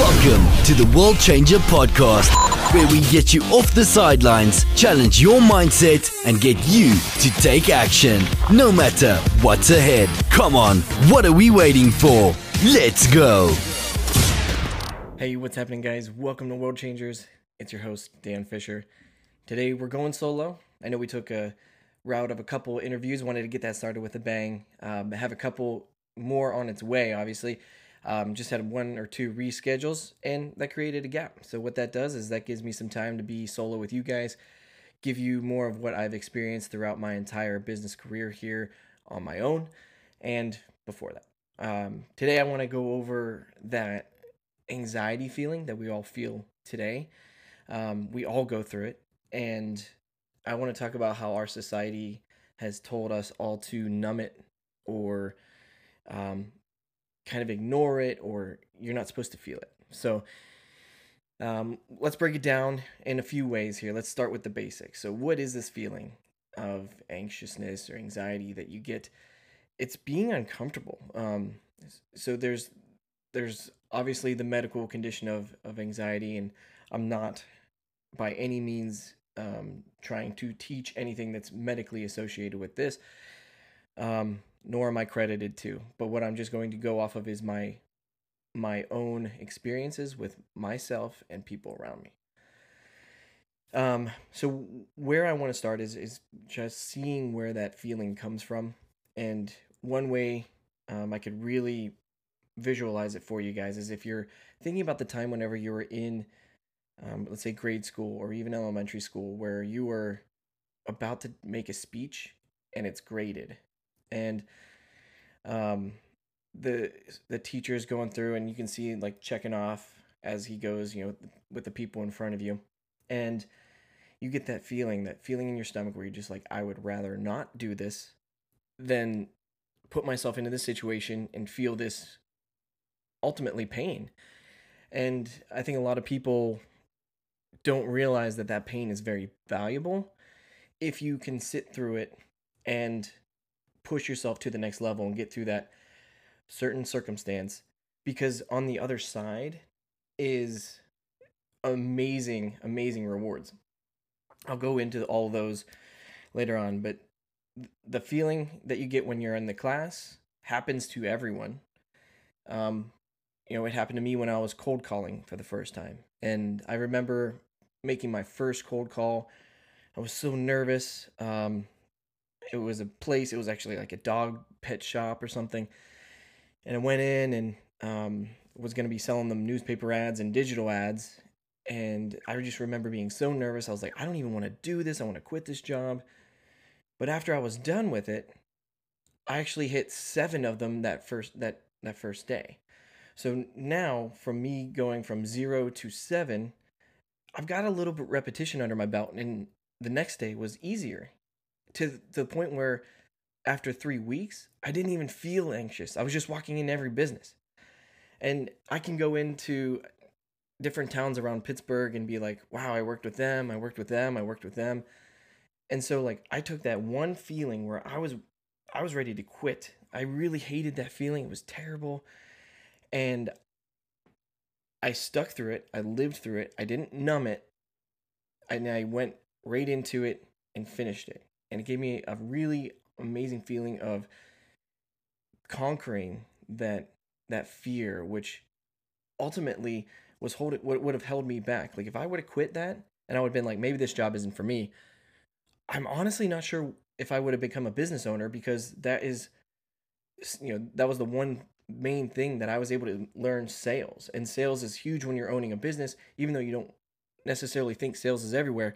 Welcome to the World Changer Podcast, where we get you off the sidelines, challenge your mindset, and get you to take action, no matter what's ahead. Come on, what are we waiting for? Let's go. Hey, what's happening, guys? Welcome to World Changers. It's your host, Dan Fisher. Today we're going solo. I know we took a route of a couple interviews, wanted to get that started with a bang. Um, have a couple more on its way, obviously. Um, just had one or two reschedules, and that created a gap. So, what that does is that gives me some time to be solo with you guys, give you more of what I've experienced throughout my entire business career here on my own and before that. Um, today, I want to go over that anxiety feeling that we all feel today. Um, we all go through it. And I want to talk about how our society has told us all to numb it or um, kind of ignore it or you're not supposed to feel it. So um, let's break it down in a few ways here. Let's start with the basics. So, what is this feeling of anxiousness or anxiety that you get? It's being uncomfortable. Um, so there's there's obviously the medical condition of of anxiety, and I'm not by any means um, trying to teach anything that's medically associated with this. Um, nor am I credited to. But what I'm just going to go off of is my my own experiences with myself and people around me. Um, so where I want to start is is just seeing where that feeling comes from, and one way um, I could really visualize it for you guys is if you're thinking about the time whenever you were in, um, let's say grade school or even elementary school, where you were about to make a speech and it's graded and um, the the teacher is going through, and you can see like checking off as he goes, you know, with the people in front of you, and you get that feeling, that feeling in your stomach where you're just like, I would rather not do this than put myself into this situation and feel this ultimately pain. And I think a lot of people don't realize that that pain is very valuable if you can sit through it and push yourself to the next level and get through that certain circumstance because on the other side is amazing amazing rewards. I'll go into all those later on but the feeling that you get when you're in the class happens to everyone. Um, you know it happened to me when i was cold calling for the first time and i remember making my first cold call. I was so nervous um, it was a place. It was actually like a dog pet shop or something. And I went in and um, was going to be selling them newspaper ads and digital ads. And I just remember being so nervous. I was like, I don't even want to do this. I want to quit this job. But after I was done with it, I actually hit seven of them that first that that first day. So now, from me going from zero to seven, I've got a little bit repetition under my belt, and the next day was easier to, the point where after three weeks, I didn't even feel anxious. I was just walking in every business. And I can go into different towns around Pittsburgh and be like, wow, I worked with them, I worked with them, I worked with them. And so like I took that one feeling where I was I was ready to quit. I really hated that feeling. It was terrible. And I stuck through it. I lived through it. I didn't numb it. And I went right into it and finished it and it gave me a really amazing feeling of conquering that that fear which ultimately was holding what would have held me back. Like if i would have quit that and i would have been like maybe this job isn't for me i'm honestly not sure if i would have become a business owner because that is you know that was the one main thing that i was able to learn sales. And sales is huge when you're owning a business even though you don't necessarily think sales is everywhere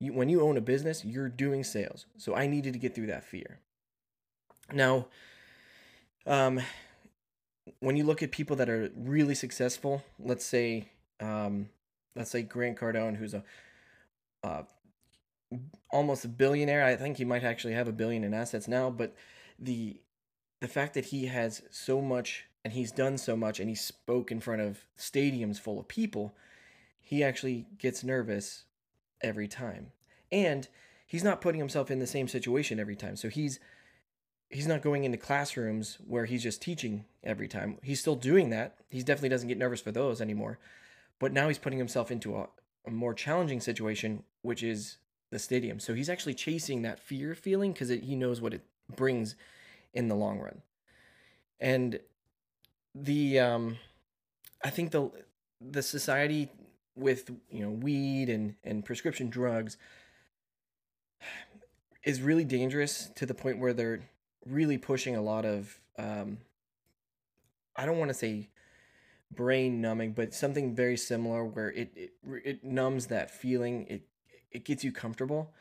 you, when you own a business, you're doing sales. So I needed to get through that fear. Now, um, when you look at people that are really successful, let's say, um, let's say Grant Cardone, who's a uh, almost a billionaire. I think he might actually have a billion in assets now, but the the fact that he has so much and he's done so much and he spoke in front of stadiums full of people, he actually gets nervous every time. And he's not putting himself in the same situation every time. So he's he's not going into classrooms where he's just teaching every time. He's still doing that. He definitely doesn't get nervous for those anymore. But now he's putting himself into a, a more challenging situation, which is the stadium. So he's actually chasing that fear feeling because he knows what it brings in the long run. And the um, I think the the society with you know weed and and prescription drugs is really dangerous to the point where they're really pushing a lot of um, I don't want to say brain numbing, but something very similar where it, it it numbs that feeling. It it gets you comfortable.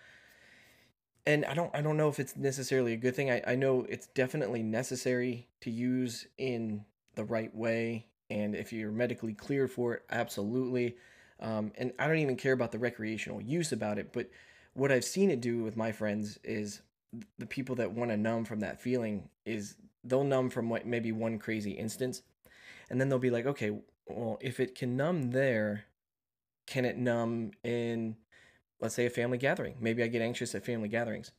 And I don't I don't know if it's necessarily a good thing. I, I know it's definitely necessary to use in the right way. And if you're medically cleared for it, absolutely. Um, and I don't even care about the recreational use about it, but what I've seen it do with my friends is the people that want to numb from that feeling is they'll numb from what maybe one crazy instance and then they'll be like okay well if it can numb there can it numb in let's say a family gathering? Maybe i get anxious at family gatherings.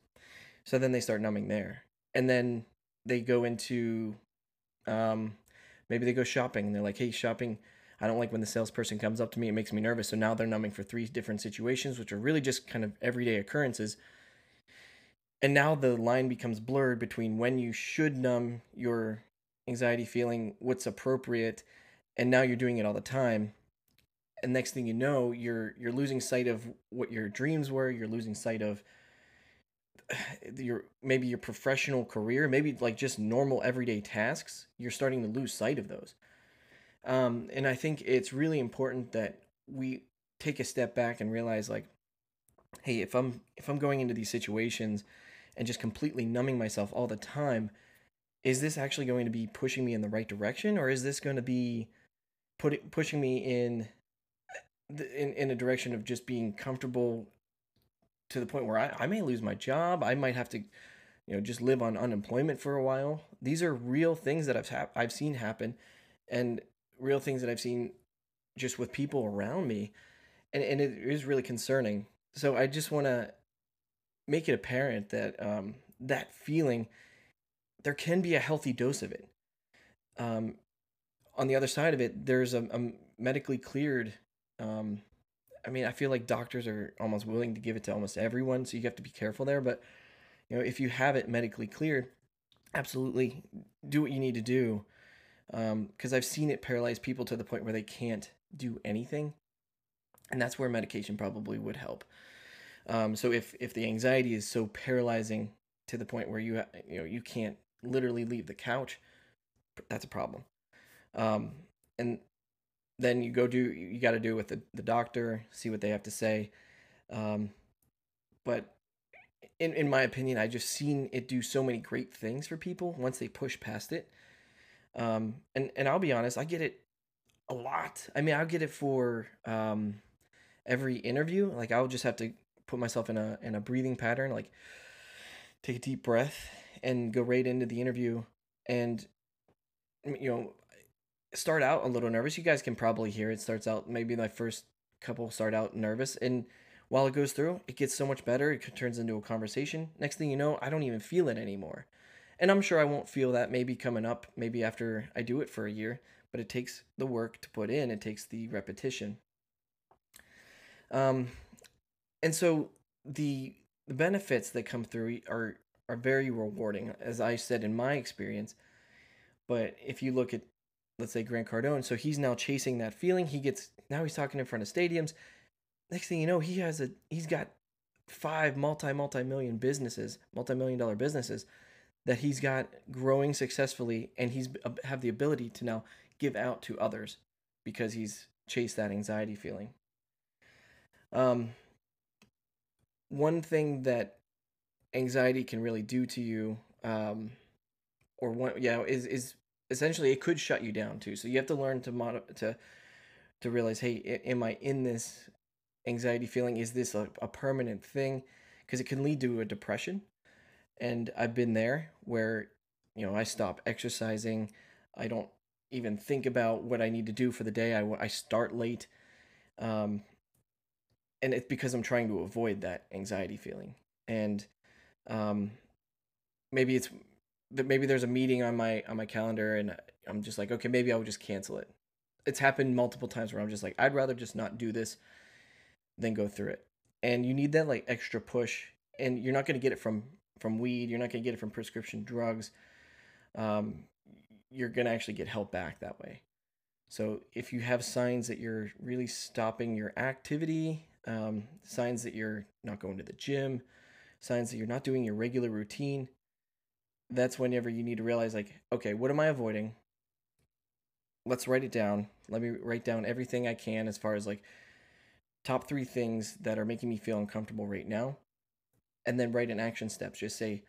So then they start numbing there and then they go into um, maybe they go shopping and they're like hey shopping i don't like when the salesperson comes up to me it makes me nervous. So now they're numbing for three different situations which are really just kind of everyday occurrences. And now the line becomes blurred between when you should numb your anxiety feeling what's appropriate and now you're doing it all the time. And next thing you know you're you're losing sight of what your dreams were. You're losing sight of your maybe your professional career maybe like just normal everyday tasks. You're starting to lose sight of those um, and i think it's really important that we take a step back and realize like hey if i'm if i'm going into these situations and just completely numbing myself all the time, is this actually going to be pushing me in the right direction or is this going to be putting pushing me in in in a direction of just being comfortable to the point where I, I may lose my job, I might have to you know just live on unemployment for a while. These are real things that I've ha- I've seen happen and real things that I've seen just with people around me and and it is really concerning. So I just want to make it apparent that um, that feeling there can be a healthy dose of it. Um, on the other side of it, there's a, a medically cleared. Um, I mean, I feel like doctors are almost willing to give it to almost everyone, so you have to be careful there. But you know, if you have it medically cleared, absolutely do what you need to do. Because um, I've seen it paralyze people to the point where they can't do anything, and that's where medication probably would help. Um, so if if the anxiety is so paralyzing to the point where you you know you can't literally leave the couch, that's a problem. Um, and then you go do you got to do it with the, the doctor, see what they have to say. Um, but in in my opinion, I just seen it do so many great things for people once they push past it. Um, and and I'll be honest, I get it a lot. I mean, I'll get it for um every interview. Like I'll just have to put myself in a in a breathing pattern, like take a deep breath and go right into the interview and you know start out a little nervous. You guys can probably hear it starts out maybe my first couple start out nervous and while it goes through, it gets so much better. It turns into a conversation. Next thing you know, I don't even feel it anymore. And I'm sure I won't feel that maybe coming up, maybe after I do it for a year, but it takes the work to put in, it takes the repetition. Um, and so the the benefits that come through are are very rewarding, as I said in my experience. But if you look at, let's say Grant Cardone, so he's now chasing that feeling. He gets now he's talking in front of stadiums. Next thing you know, he has a he's got five multi multi million businesses, multi million dollar businesses that he's got growing successfully, and he's have the ability to now give out to others because he's chased that anxiety feeling. Um, one thing that anxiety can really do to you, um, or one, yeah, is is essentially it could shut you down too. So you have to learn to mod- to to realize, hey, am I in this anxiety feeling? Is this a, a permanent thing? Because it can lead to a depression, and I've been there where you know I stop exercising, I don't even think about what I need to do for the day. I I start late. Um, and it's because I'm trying to avoid that anxiety feeling. And um, maybe it's that maybe there's a meeting on my on my calendar and I'm just like, okay, maybe I'll just cancel it. It's happened multiple times where I'm just like, I'd rather just not do this than go through it. And you need that like extra push, and you're not going to get it from from weed. You're not going to get it from prescription drugs. Um, you're going to actually get help back that way. So if you have signs that you're really stopping your activity, um, signs that you're not going to the gym, signs that you're not doing your regular routine, that's whenever you need to realize like, okay, what am I avoiding? Let's write it down. Let me write down everything I can as far as like top three things that are making me feel uncomfortable right now. And then write an action steps. Just say,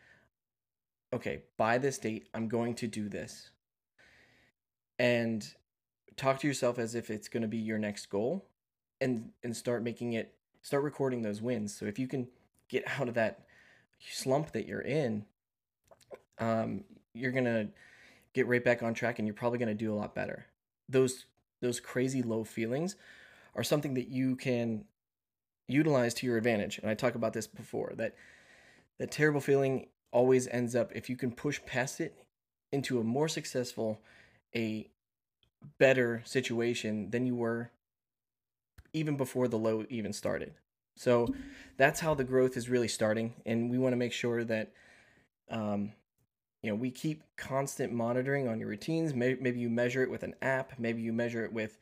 okay, by this date, I'm going to do this. And talk to yourself as if it's going to be your next goal and and start making it start recording those wins. So if you can get out of that slump that you're in, um, you're gonna get right back on track, and you're probably gonna do a lot better. Those those crazy low feelings are something that you can utilize to your advantage. And I talk about this before that that terrible feeling always ends up if you can push past it into a more successful, a better situation than you were even before the low even started. So that's how the growth is really starting, and we want to make sure that um, you know we keep constant monitoring on your routines. Maybe, maybe you measure it with an app. Maybe you measure it with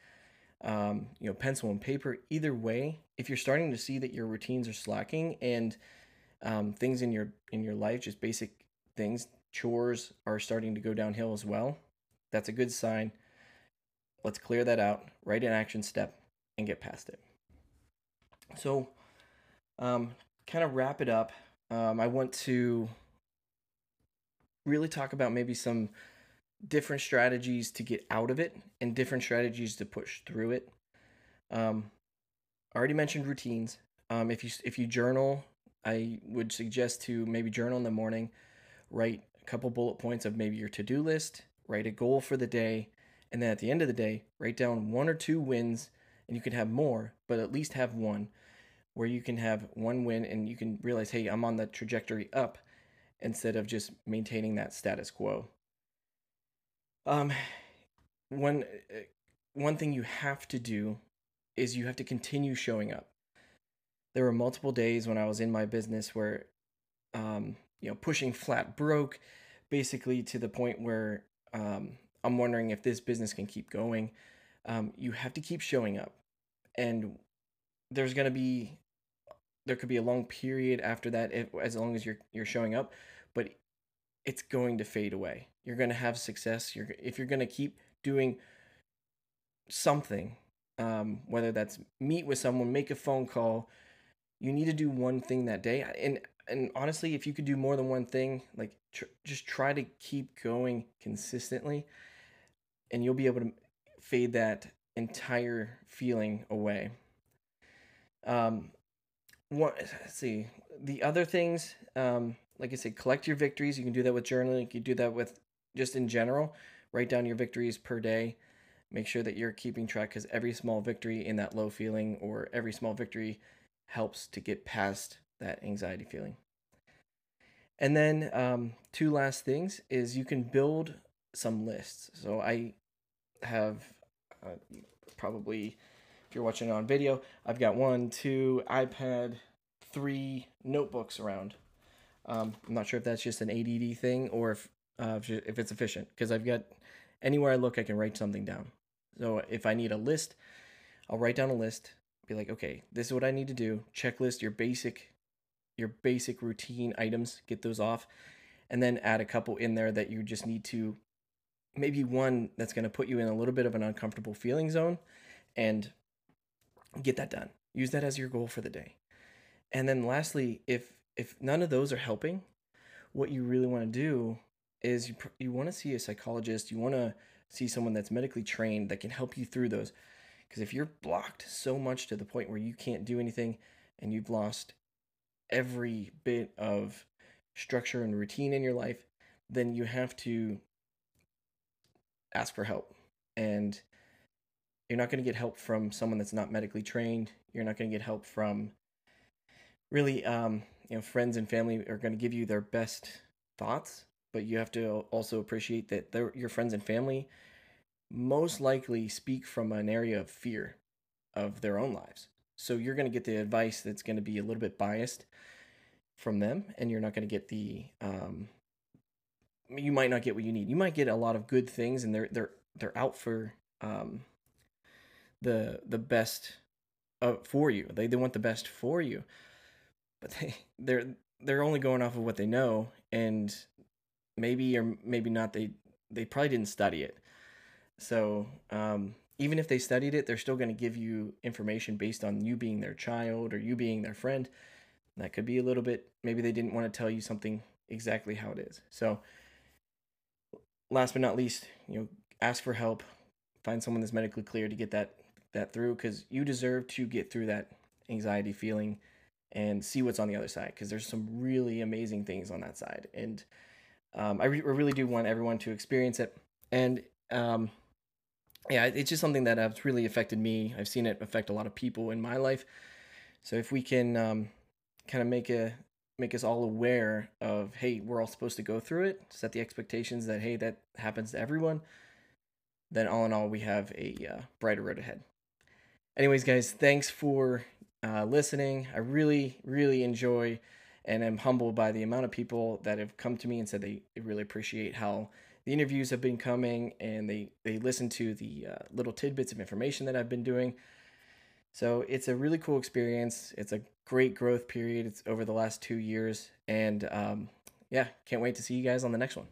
um, you know pencil and paper. Either way, if you're starting to see that your routines are slacking and um, things in your in your life, just basic things, chores are starting to go downhill as well. That's a good sign. Let's clear that out. Write an action step and get past it. So, um, kind of wrap it up. Um, I want to really talk about maybe some different strategies to get out of it and different strategies to push through it. Um, I already mentioned routines. Um, if you if you journal, I would suggest to maybe journal in the morning, write a couple bullet points of maybe your to do list, write a goal for the day, and then at the end of the day, write down one or two wins and you can have more, but at least have one where you can have one win and you can realize, hey, I'm on the trajectory up instead of just maintaining that status quo. Um, one uh, one thing you have to do is you have to continue showing up. There were multiple days when I was in my business where, um, you know, pushing flat broke, basically to the point where um, I'm wondering if this business can keep going. Um, you have to keep showing up and there's to be there could be a long period after that if, as long as you're you're showing up but it's going to fade away you're going to have success you're if you're going to keep doing something um, whether that's meet with someone make a phone call you need to do one thing that day and and honestly if you could do more than one thing like tr- just try to keep going consistently and you'll be able to fade that entire feeling away. Um, what, let's see. The other things, um, like I said, collect your victories. You can do that with journaling. You can do that with just in general. Write down your victories per day. Make sure that you're keeping track because every small victory in that low feeling or every small victory helps to get past that anxiety feeling. And then um, two last things is you can build some lists. So I have uh, probably if you're watching on video, I've got one, two, iPad, three notebooks around. Um, I'm not sure if that's just an ADD thing or if uh, if it's efficient because I've got anywhere I look, I can write something down. So if I need a list, I'll write down a list. Be like, okay, this is what I need to do. Checklist your basic, your basic routine items. Get those off, and then add a couple in there that you just need to maybe one that's going to put you in a little bit of an uncomfortable feeling zone and get that done. Use that as your goal for the day. And then lastly, if if none of those are helping, what you really want to do is you you want to see a psychologist, you want to see someone that's medically trained that can help you through those. Because if you're blocked so much to the point where you can't do anything and you've lost every bit of structure and routine in your life, then you have to ask for help. And you're not going to get help from someone that's not medically trained. You're not going to get help from really, um, you know, friends and family are going to give you their best thoughts, but you have to also appreciate that your friends and family most likely speak from an area of fear of their own lives. So you're going to get the advice that's going to be a little bit biased from them, and you're not going to get the um, you might not get what you need. You might get a lot of good things, and they're they're they're out for um, the the best uh, for you. They they want the best for you, but they they're they're only going off of what they know, and maybe or maybe not. They they probably didn't study it. So um, even if they studied it, they're still going to give you information based on you being their child or you being their friend. That could be a little bit. Maybe they didn't want to tell you something exactly how it is. So last but not least, you know, ask for help. Find someone that's medically clear to get that that through because you deserve to get through that anxiety feeling and see what's on the other side because there's some really amazing things on that side and um, I, re- really do want everyone to experience it and um, yeah it's just something that has really affected me. I've seen it affect a lot of people in my life so if we can um, kind of make a make us all aware of hey we're all supposed to go through it set the expectations that hey that happens to everyone then all in all we have a uh, brighter road ahead. Anyways guys thanks for uh, listening. I really really enjoy and am humbled by the amount of people that have come to me and said they, they really appreciate how the interviews have been coming and they they listen to the uh, little tidbits of information that i've been doing. So it's a really cool experience. It's a great growth period. It's over the last two years. And um, yeah can't wait to see you guys on the next one